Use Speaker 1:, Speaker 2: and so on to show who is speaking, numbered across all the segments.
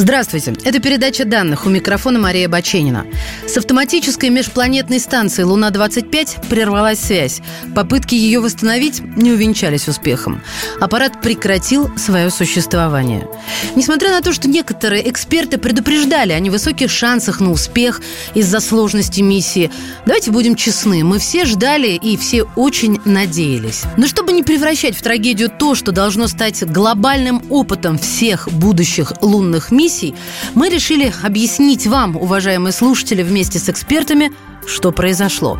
Speaker 1: Здравствуйте. Это передача данных. У микрофона Мария Баченина. С автоматической межпланетной станцией «Луна-25» прервалась связь. Попытки ее восстановить не увенчались успехом. Аппарат прекратил свое существование. Несмотря на то, что некоторые эксперты предупреждали о невысоких шансах на успех из-за сложности миссии, давайте будем честны, мы все ждали и все очень надеялись. Но чтобы не превращать в трагедию то, что должно стать глобальным опытом всех будущих лунных миссий, мы решили объяснить вам, уважаемые слушатели, вместе с экспертами, что произошло.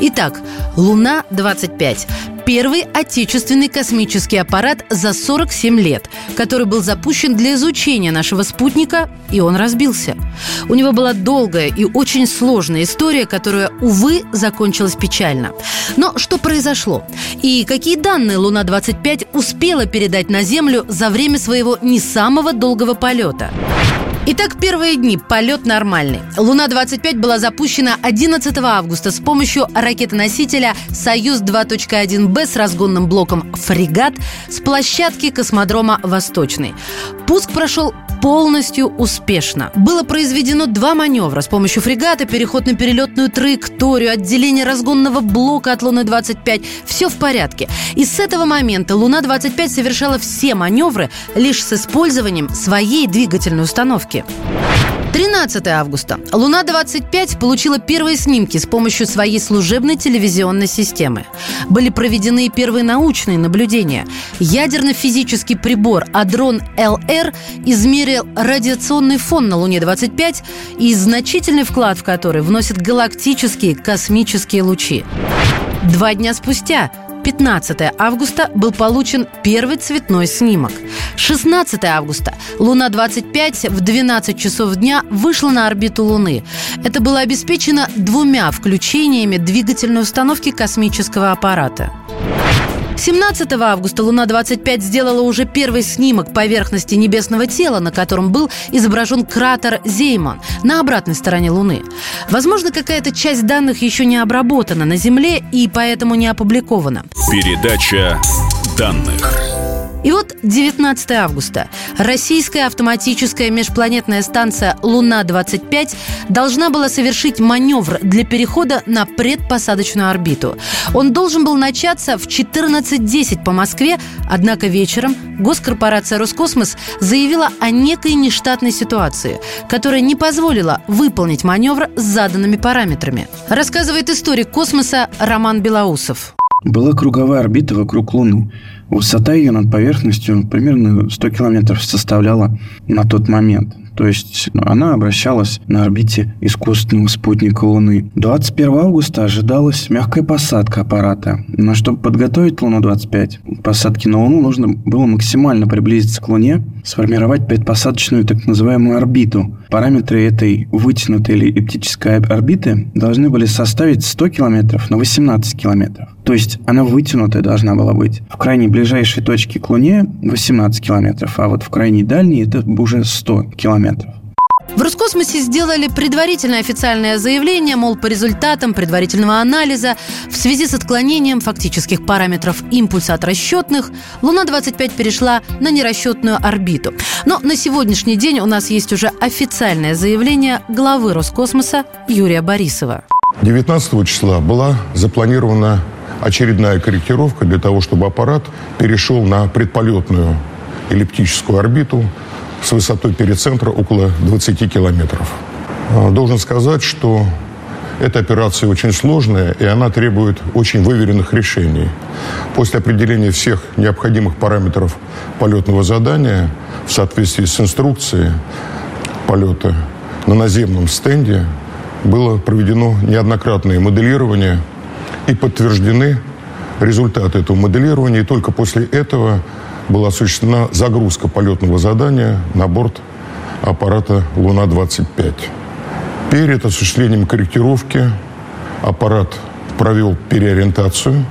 Speaker 1: Итак, Луна-25 первый отечественный космический аппарат за 47 лет, который был запущен для изучения нашего спутника, и он разбился. У него была долгая и очень сложная история, которая, увы, закончилась печально. Но что произошло? И какие данные Луна-25 успела передать на Землю за время своего не самого долгого полета? Итак, первые дни. Полет нормальный. Луна-25 была запущена 11 августа с помощью ракетоносителя «Союз-2.1Б» с разгонным блоком «Фрегат» с площадки космодрома «Восточный». Пуск прошел полностью успешно. Было произведено два маневра с помощью фрегата, переход на перелетную траекторию, отделение разгонного блока от Луны-25. Все в порядке. И с этого момента Луна-25 совершала все маневры лишь с использованием своей двигательной установки. 13 августа. Луна-25 получила первые снимки с помощью своей служебной телевизионной системы. Были проведены первые научные наблюдения. Ядерно-физический прибор Адрон-ЛР измерил радиационный фон на Луне-25 и значительный вклад в который вносит галактические космические лучи. Два дня спустя 15 августа был получен первый цветной снимок. 16 августа Луна-25 в 12 часов дня вышла на орбиту Луны. Это было обеспечено двумя включениями двигательной установки космического аппарата. 17 августа Луна-25 сделала уже первый снимок поверхности небесного тела, на котором был изображен кратер Зеймон на обратной стороне Луны. Возможно, какая-то часть данных еще не обработана на Земле и поэтому не опубликована.
Speaker 2: Передача данных.
Speaker 1: И вот 19 августа. Российская автоматическая межпланетная станция «Луна-25» должна была совершить маневр для перехода на предпосадочную орбиту. Он должен был начаться в 14.10 по Москве, однако вечером госкорпорация «Роскосмос» заявила о некой нештатной ситуации, которая не позволила выполнить маневр с заданными параметрами. Рассказывает историк космоса Роман Белоусов.
Speaker 3: Была круговая орбита вокруг Луны. Высота ее над поверхностью примерно 100 километров составляла на тот момент. То есть ну, она обращалась на орбите искусственного спутника Луны. 21 августа ожидалась мягкая посадка аппарата. Но чтобы подготовить Луну-25 к посадке на Луну, нужно было максимально приблизиться к Луне, сформировать предпосадочную так называемую орбиту. Параметры этой вытянутой или эллиптической орбиты должны были составить 100 километров на 18 километров. То есть она вытянутая должна была быть. В крайней ближайшей точке к Луне 18 километров, а вот в крайней дальней это уже 100 километров.
Speaker 1: В Роскосмосе сделали предварительное официальное заявление, мол, по результатам предварительного анализа в связи с отклонением фактических параметров импульса от расчетных Луна-25 перешла на нерасчетную орбиту. Но на сегодняшний день у нас есть уже официальное заявление главы Роскосмоса Юрия Борисова.
Speaker 4: 19 числа была запланирована очередная корректировка для того, чтобы аппарат перешел на предполетную эллиптическую орбиту с высотой перицентра около 20 километров. А, должен сказать, что эта операция очень сложная, и она требует очень выверенных решений. После определения всех необходимых параметров полетного задания в соответствии с инструкцией полета на наземном стенде было проведено неоднократное моделирование и подтверждены результаты этого моделирования. И только после этого была осуществлена загрузка полетного задания на борт аппарата «Луна-25». Перед осуществлением корректировки аппарат провел переориентацию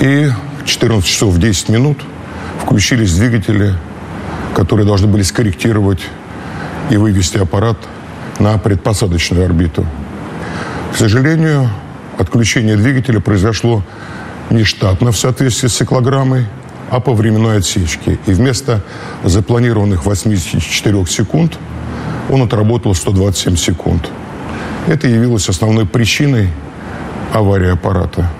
Speaker 4: и в 14 часов 10 минут включились двигатели, которые должны были скорректировать и вывести аппарат на предпосадочную орбиту. К сожалению, отключение двигателя произошло не штатно в соответствии с циклограммой, а по временной отсечке. И вместо запланированных 84 секунд он отработал 127 секунд. Это явилось основной причиной аварии аппарата.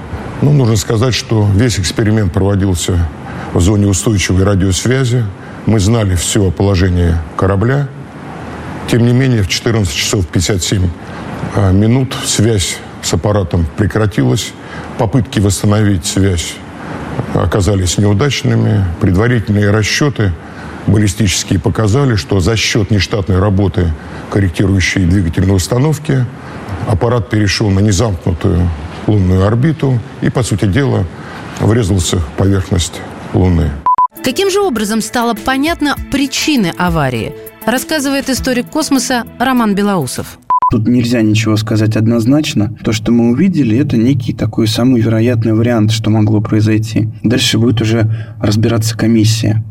Speaker 4: Ну, нужно сказать, что весь эксперимент проводился в зоне устойчивой радиосвязи. Мы знали все о положении корабля. Тем не менее, в 14 часов 57 а, минут связь с аппаратом прекратилась. Попытки восстановить связь оказались неудачными. Предварительные расчеты баллистические показали, что за счет нештатной работы корректирующей двигательной установки аппарат перешел на незамкнутую лунную орбиту и, по сути дела, врезался в поверхность Луны.
Speaker 1: Каким же образом стала понятна причина аварии, рассказывает историк космоса Роман Белоусов.
Speaker 3: Тут нельзя ничего сказать однозначно. То, что мы увидели, это некий такой самый вероятный вариант, что могло произойти. Дальше будет уже разбираться комиссия.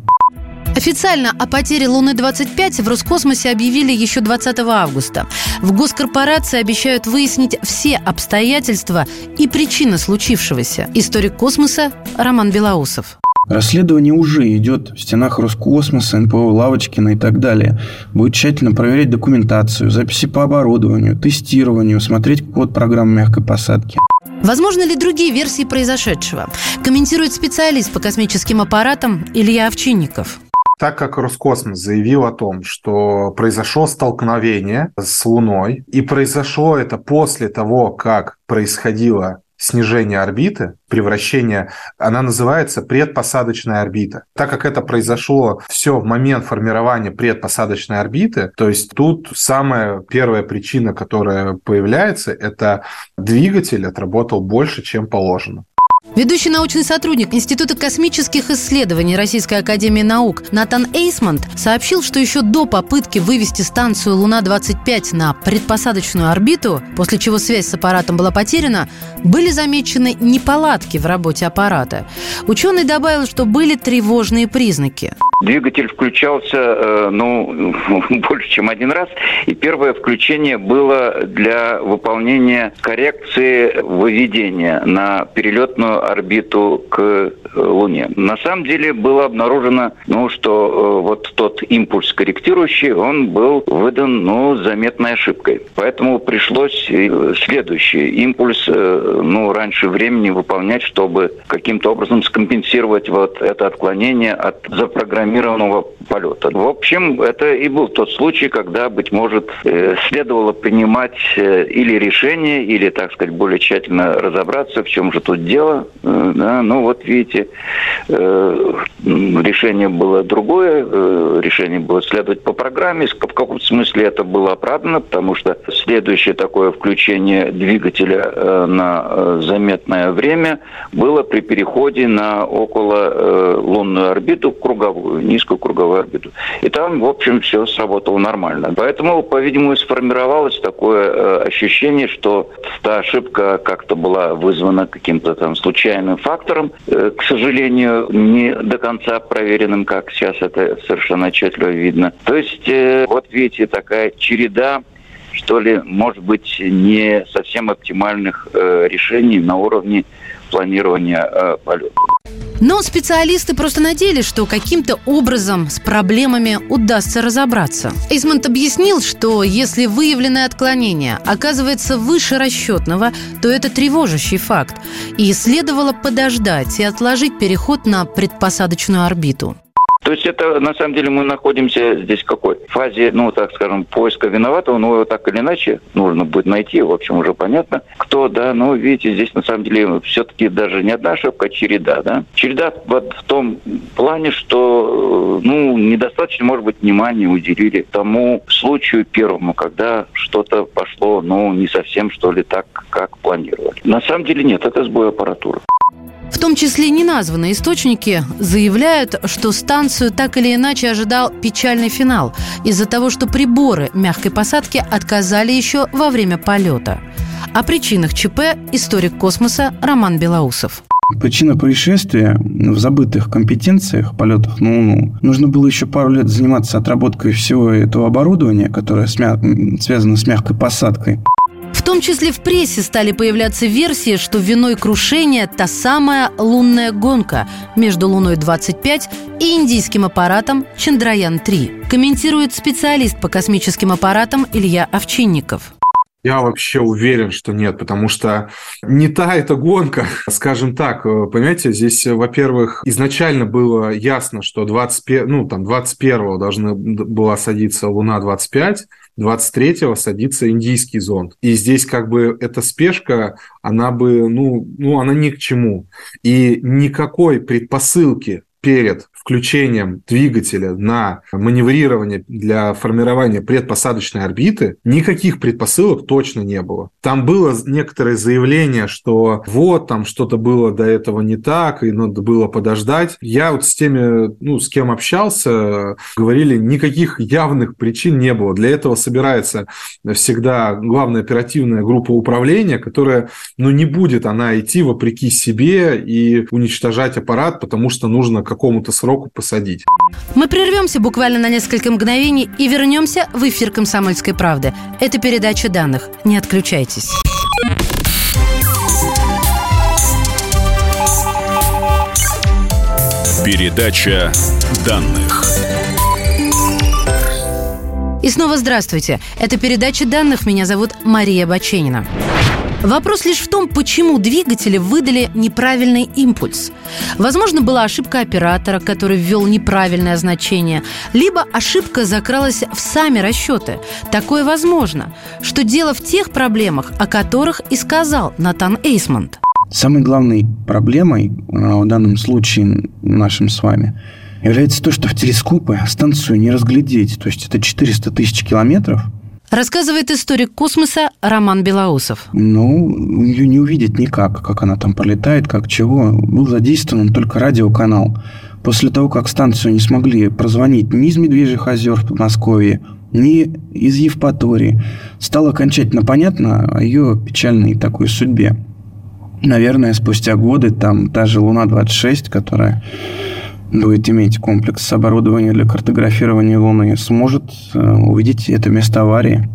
Speaker 1: Официально о потере Луны-25 в Роскосмосе объявили еще 20 августа. В госкорпорации обещают выяснить все обстоятельства и причины случившегося. Историк космоса Роман Белоусов.
Speaker 3: Расследование уже идет в стенах Роскосмоса, НПО Лавочкина и так далее. Будет тщательно проверять документацию, записи по оборудованию, тестированию, смотреть код программы мягкой посадки.
Speaker 1: Возможно ли другие версии произошедшего? Комментирует специалист по космическим аппаратам Илья Овчинников.
Speaker 5: Так как Роскосмос заявил о том, что произошло столкновение с Луной, и произошло это после того, как происходило снижение орбиты, превращение, она называется предпосадочная орбита. Так как это произошло все в момент формирования предпосадочной орбиты, то есть тут самая первая причина, которая появляется, это двигатель отработал больше, чем положено.
Speaker 1: Ведущий научный сотрудник Института космических исследований Российской Академии Наук Натан Эйсмонт сообщил, что еще до попытки вывести станцию Луна-25 на предпосадочную орбиту, после чего связь с аппаратом была потеряна, были замечены неполадки в работе аппарата. Ученый добавил, что были тревожные признаки.
Speaker 6: Двигатель включался, э, ну, больше, чем один раз. И первое включение было для выполнения коррекции выведения на перелетную орбиту к э, Луне. На самом деле было обнаружено, ну, что э, вот тот импульс корректирующий, он был выдан, ну, заметной ошибкой. Поэтому пришлось следующий импульс, ну, раньше времени выполнять, чтобы каким-то образом скомпенсировать вот это отклонение от запрограммированного полета. В общем, это и был тот случай, когда, быть может, э, следовало принимать э, или решение, или, так сказать, более тщательно разобраться, в чем же тут дело. Э, да, ну, вот видите, решение было другое, решение было следовать по программе. В каком смысле это было оправдано, потому что следующее такое включение двигателя на заметное время было при переходе на около лунную орбиту круговую низкую круговую орбиту. И там, в общем, все сработало нормально. Поэтому, по-видимому, сформировалось такое э, ощущение, что та ошибка как-то была вызвана каким-то там случайным фактором, э, к сожалению, не до конца проверенным, как сейчас это совершенно отчетливо видно. То есть, э, вот видите, такая череда что ли, может быть, не совсем оптимальных э, решений на уровне планирования э, полета.
Speaker 1: Но специалисты просто надеялись, что каким-то образом с проблемами удастся разобраться. Эйсмонт объяснил, что если выявленное отклонение оказывается выше расчетного, то это тревожащий факт, и следовало подождать и отложить переход на предпосадочную орбиту.
Speaker 6: То есть это, на самом деле, мы находимся здесь в какой? фазе, ну, так скажем, поиска виноватого, но его так или иначе нужно будет найти, в общем, уже понятно, кто, да, но видите, здесь, на самом деле, все-таки даже не одна ошибка, а череда, да. Череда вот в том плане, что, ну, недостаточно, может быть, внимания уделили тому случаю первому, когда что-то пошло, ну, не совсем, что ли, так, как планировали. На самом деле нет, это сбой аппаратуры.
Speaker 1: В том числе неназванные источники заявляют, что станцию так или иначе ожидал печальный финал из-за того, что приборы мягкой посадки отказали еще во время полета. О причинах ЧП историк космоса Роман Белоусов.
Speaker 3: Причина происшествия в забытых компетенциях полетов на Луну. Нужно было еще пару лет заниматься отработкой всего этого оборудования, которое связано с мягкой посадкой.
Speaker 1: В том числе в прессе стали появляться версии, что виной крушения та самая лунная гонка между Луной-25 и индийским аппаратом Чандраян-3. Комментирует специалист по космическим аппаратам Илья Овчинников.
Speaker 5: Я вообще уверен, что нет, потому что не та эта гонка, скажем так. Э, понимаете, здесь, э, во-первых, изначально было ясно, что 21, ну, там, 21 должна была садиться Луна-25, 23-го садится индийский зонд. И здесь как бы эта спешка, она бы, ну, ну, она ни к чему. И никакой предпосылки перед включением двигателя на маневрирование для формирования предпосадочной орбиты никаких предпосылок точно не было. Там было некоторое заявление, что вот там что-то было до этого не так, и надо было подождать. Я вот с теми, ну, с кем общался, говорили, никаких явных причин не было. Для этого собирается всегда главная оперативная группа управления, которая, ну, не будет она идти вопреки себе и уничтожать аппарат, потому что нужно какому-то сроку сроку посадить.
Speaker 1: Мы прервемся буквально на несколько мгновений и вернемся в эфир «Комсомольской правды». Это передача данных. Не отключайтесь.
Speaker 2: Передача данных.
Speaker 1: И снова здравствуйте. Это передача данных. Меня зовут Мария Баченина. Вопрос лишь в том, почему двигатели выдали неправильный импульс. Возможно, была ошибка оператора, который ввел неправильное значение, либо ошибка закралась в сами расчеты. Такое возможно. Что дело в тех проблемах, о которых и сказал Натан Эйсмонт.
Speaker 3: Самой главной проблемой а, в данном случае нашим с вами является то, что в телескопы станцию не разглядеть. То есть это 400 тысяч километров –
Speaker 1: Рассказывает историк космоса Роман Белоусов.
Speaker 3: Ну, ее не увидеть никак, как она там пролетает, как чего. Был задействован только радиоканал. После того, как станцию не смогли прозвонить ни из Медвежьих озер в Подмосковье, ни из Евпатории, стало окончательно понятно о ее печальной такой судьбе. Наверное, спустя годы там та же Луна-26, которая будет иметь комплекс оборудования для картографирования Луны, сможет э, увидеть это место аварии.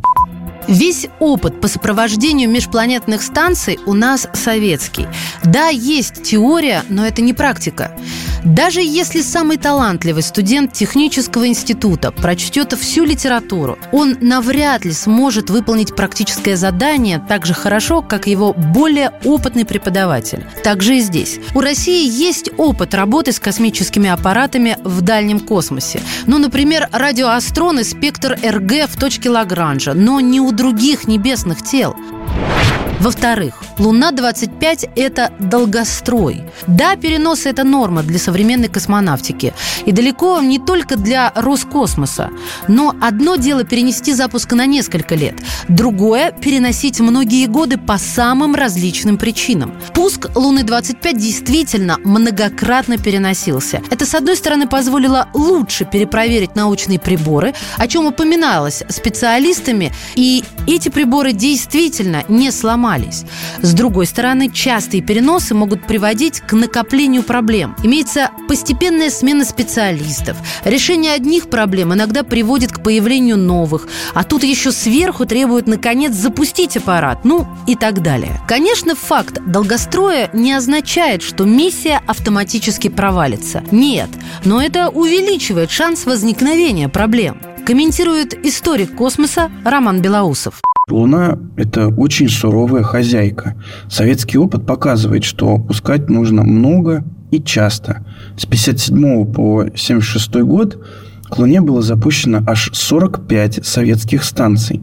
Speaker 1: Весь опыт по сопровождению межпланетных станций у нас советский. Да, есть теория, но это не практика. Даже если самый талантливый студент технического института прочтет всю литературу, он навряд ли сможет выполнить практическое задание так же хорошо, как его более опытный преподаватель. Так же и здесь. У России есть опыт работы с космическими аппаратами в дальнем космосе. Ну, например, радиоастрон и спектр РГ в точке Лагранжа, но не у других небесных тел. Во-вторых, Луна-25 – это долгострой. Да, перенос – это норма для современной космонавтики. И далеко не только для Роскосмоса. Но одно дело перенести запуск на несколько лет. Другое – переносить многие годы по самым различным причинам. Пуск Луны-25 действительно многократно переносился. Это, с одной стороны, позволило лучше перепроверить научные приборы, о чем упоминалось специалистами, и эти приборы действительно не сломались. С другой стороны, частые переносы могут приводить к накоплению проблем. Имеется постепенная смена специалистов. Решение одних проблем иногда приводит к появлению новых, а тут еще сверху требуют, наконец, запустить аппарат, ну и так далее. Конечно, факт долгостроя не означает, что миссия автоматически провалится. Нет, но это увеличивает шанс возникновения проблем комментирует историк космоса Роман Белоусов.
Speaker 3: Луна – это очень суровая хозяйка. Советский опыт показывает, что пускать нужно много и часто. С 57 по 76 год к Луне было запущено аж 45 советских станций.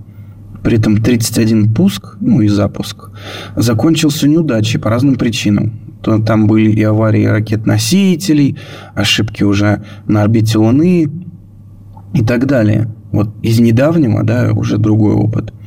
Speaker 3: При этом 31 пуск, ну и запуск, закончился неудачей по разным причинам. То там были и аварии ракет-носителей, ошибки уже на орбите Луны и так далее. Вот из недавнего, да, уже другой опыт –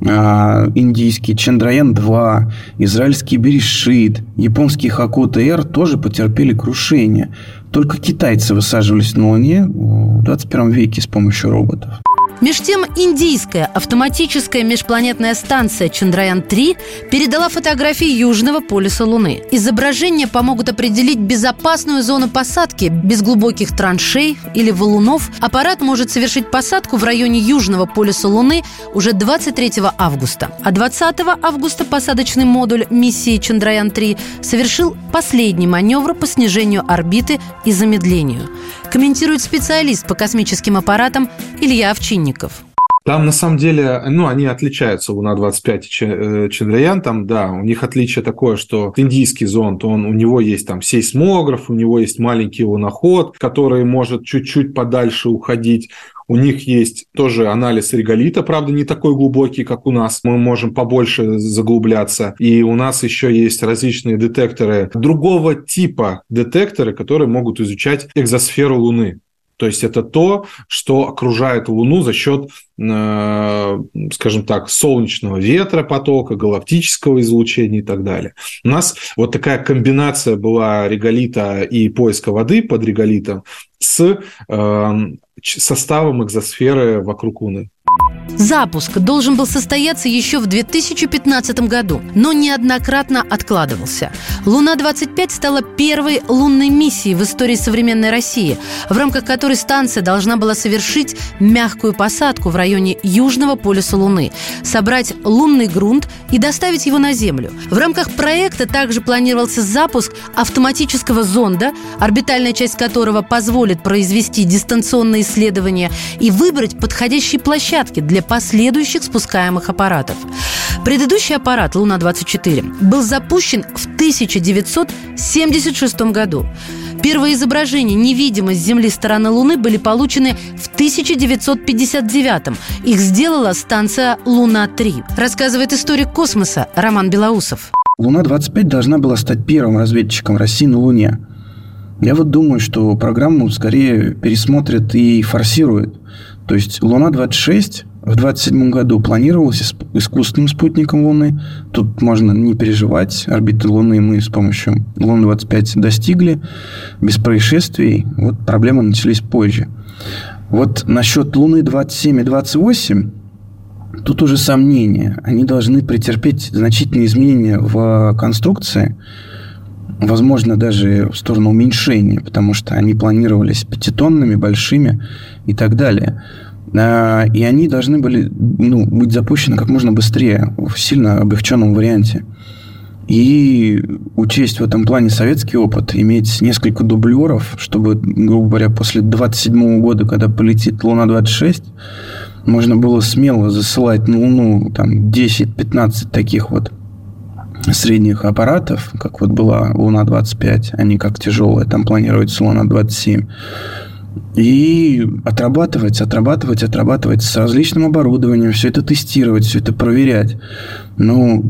Speaker 3: индийский Чандраян-2, израильский Берешит, японский Хакота-Р тоже потерпели крушение. Только китайцы высаживались на Луне в 21 веке с помощью роботов.
Speaker 1: Меж тем, индийская автоматическая межпланетная станция Чандраян-3 передала фотографии Южного полюса Луны. Изображения помогут определить безопасную зону посадки без глубоких траншей или валунов. Аппарат может совершить посадку в районе Южного полюса Луны уже 23 августа. А 20 августа посадочный модуль миссии Чандраян-3 совершил последний маневр по снижению орбиты и замедлению. Комментирует специалист по космическим аппаратам Илья Овчинников.
Speaker 5: Там на самом деле, ну, они отличаются, Луна-25 и э, Чандраян, там, да, у них отличие такое, что индийский зонд, он, у него есть там сейсмограф, у него есть маленький луноход, который может чуть-чуть подальше уходить, у них есть тоже анализ реголита, правда, не такой глубокий, как у нас. Мы можем побольше заглубляться. И у нас еще есть различные детекторы другого типа детекторы, которые могут изучать экзосферу Луны. То есть это то, что окружает Луну за счет, э, скажем так, солнечного ветра потока, галактического излучения и так далее. У нас вот такая комбинация была реголита и поиска воды под реголитом с э, составом экзосферы вокруг Луны.
Speaker 1: Запуск должен был состояться еще в 2015 году, но неоднократно откладывался. «Луна-25» стала первой лунной миссией в истории современной России, в рамках которой станция должна была совершить мягкую посадку в районе Южного полюса Луны, собрать лунный грунт и доставить его на Землю. В рамках проекта также планировался запуск автоматического зонда, орбитальная часть которого позволит произвести дистанционные исследования и выбрать подходящие площадки для последующих спускаемых аппаратов. Предыдущий аппарат «Луна-24» был запущен в 1976 году. Первые изображения невидимость Земли стороны Луны были получены в 1959 Их сделала станция «Луна-3», рассказывает историк космоса Роман Белоусов.
Speaker 3: Луна-25 должна была стать первым разведчиком России на Луне. Я вот думаю, что программу скорее пересмотрят и форсируют. То есть Луна-26 в 27 году планировалось искусственным спутником Луны. Тут можно не переживать. Орбиты Луны мы с помощью Луны-25 достигли без происшествий. Вот проблемы начались позже. Вот насчет Луны 27 и 28 тут уже сомнения. Они должны претерпеть значительные изменения в конструкции, возможно, даже в сторону уменьшения, потому что они планировались пятитонными, большими и так далее. А, и они должны были ну, быть запущены как можно быстрее, в сильно облегченном варианте. И учесть в этом плане советский опыт, иметь несколько дублеров, чтобы, грубо говоря, после 27 года, когда полетит Луна-26, можно было смело засылать на Луну там 10-15 таких вот средних аппаратов, как вот была Луна-25, они как тяжелая, там планируется Луна-27, и отрабатывать, отрабатывать, отрабатывать с различным оборудованием, все это тестировать, все это проверять. Ну,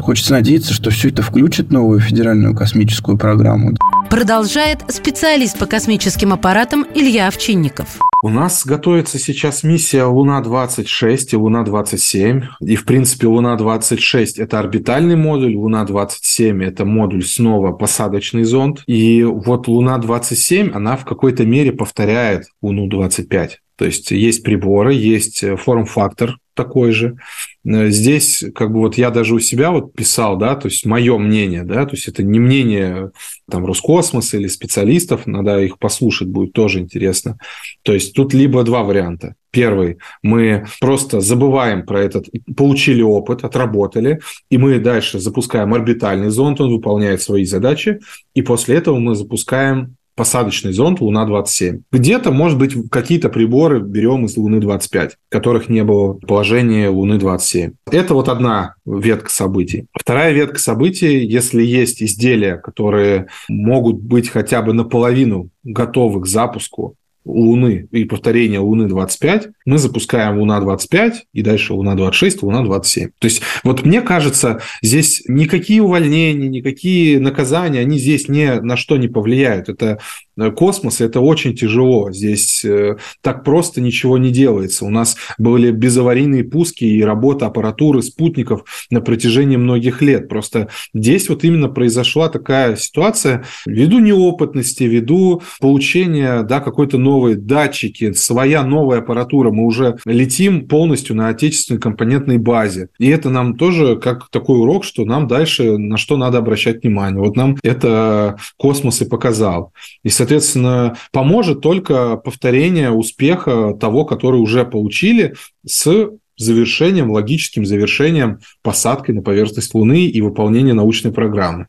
Speaker 3: хочется надеяться, что все это включит новую федеральную космическую программу.
Speaker 1: Продолжает специалист по космическим аппаратам Илья Овчинников.
Speaker 5: У нас готовится сейчас миссия Луна-26 и Луна-27. И, в принципе, Луна-26 – это орбитальный модуль, Луна-27 – это модуль снова посадочный зонд. И вот Луна-27, она в какой-то мере повторяет Луну-25. То есть есть приборы, есть форм-фактор такой же. Э, здесь, как бы вот я даже у себя вот писал, да, то есть мое мнение, да, то есть это не мнение там Роскосмоса или специалистов, надо их послушать, будет тоже интересно. То есть тут либо два варианта. Первый, мы просто забываем про этот, получили опыт, отработали, и мы дальше запускаем орбитальный зонд, он выполняет свои задачи, и после этого мы запускаем посадочный зонд Луна-27. Где-то, может быть, какие-то приборы берем из Луны-25, которых не было в положении Луны-27. Это вот одна ветка событий. Вторая ветка событий, если есть изделия, которые могут быть хотя бы наполовину готовы к запуску, Луны и повторение Луны-25, мы запускаем Луна-25 и дальше Луна-26, Луна-27. То есть вот мне кажется, здесь никакие увольнения, никакие наказания, они здесь ни на что не повлияют. Это э, космоса, это очень тяжело. Здесь э, так просто ничего не делается. У нас были безаварийные пуски и работа аппаратуры, спутников на протяжении многих лет. Просто здесь вот именно произошла такая ситуация ввиду неопытности, ввиду получения да, какой-то новой датчики, своя новая аппаратура. Мы уже летим полностью на отечественной компонентной базе. И это нам тоже как такой урок, что нам дальше на что надо обращать внимание. Вот нам это космос и показал. И, соответственно, поможет только повторение успеха того, который уже получили с завершением, логическим завершением посадкой на поверхность Луны и выполнения научной программы.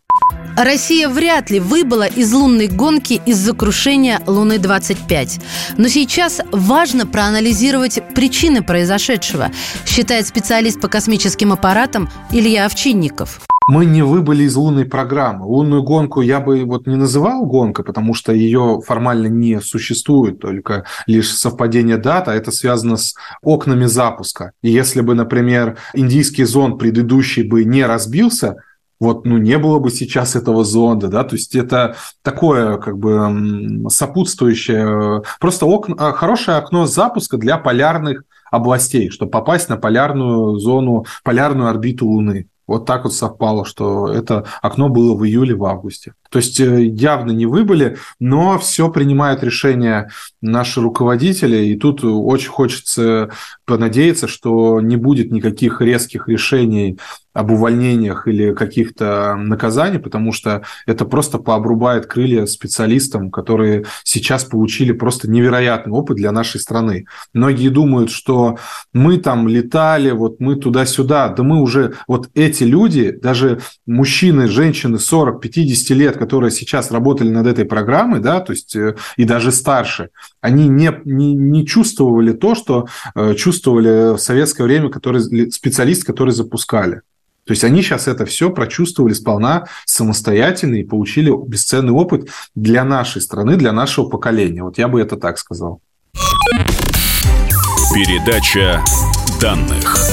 Speaker 1: Россия вряд ли выбыла из лунной гонки из-за крушения Луны-25. Но сейчас важно проанализировать причины произошедшего, считает специалист по космическим аппаратам Илья Овчинников
Speaker 5: мы не выбыли из лунной программы. Лунную гонку я бы вот не называл гонкой, потому что ее формально не существует, только лишь совпадение дат, а это связано с окнами запуска. И если бы, например, индийский зонд предыдущий бы не разбился, вот, ну, не было бы сейчас этого зонда, да, то есть это такое, как бы, сопутствующее, просто окно, а, хорошее окно запуска для полярных областей, чтобы попасть на полярную зону, полярную орбиту Луны. Вот так вот совпало, что это окно было в июле, в августе. То есть э, явно не выбыли, но все принимают решения наши руководители, и тут очень хочется понадеяться, что не будет никаких резких решений об увольнениях или каких-то наказаний, потому что это просто пообрубает крылья специалистам, которые сейчас получили просто невероятный опыт для нашей страны. Многие думают, что мы там летали, вот мы туда-сюда, да мы уже, вот эти люди, даже мужчины, женщины 40-50 лет, которые сейчас работали над этой программой, да, то есть э, и даже старше, они не, не, не чувствовали то, что э, чувствовали в советское время которые, специалисты, которые запускали. То есть они сейчас это все прочувствовали сполна самостоятельно и получили бесценный опыт для нашей страны, для нашего поколения. Вот я бы это так сказал.
Speaker 2: Передача данных.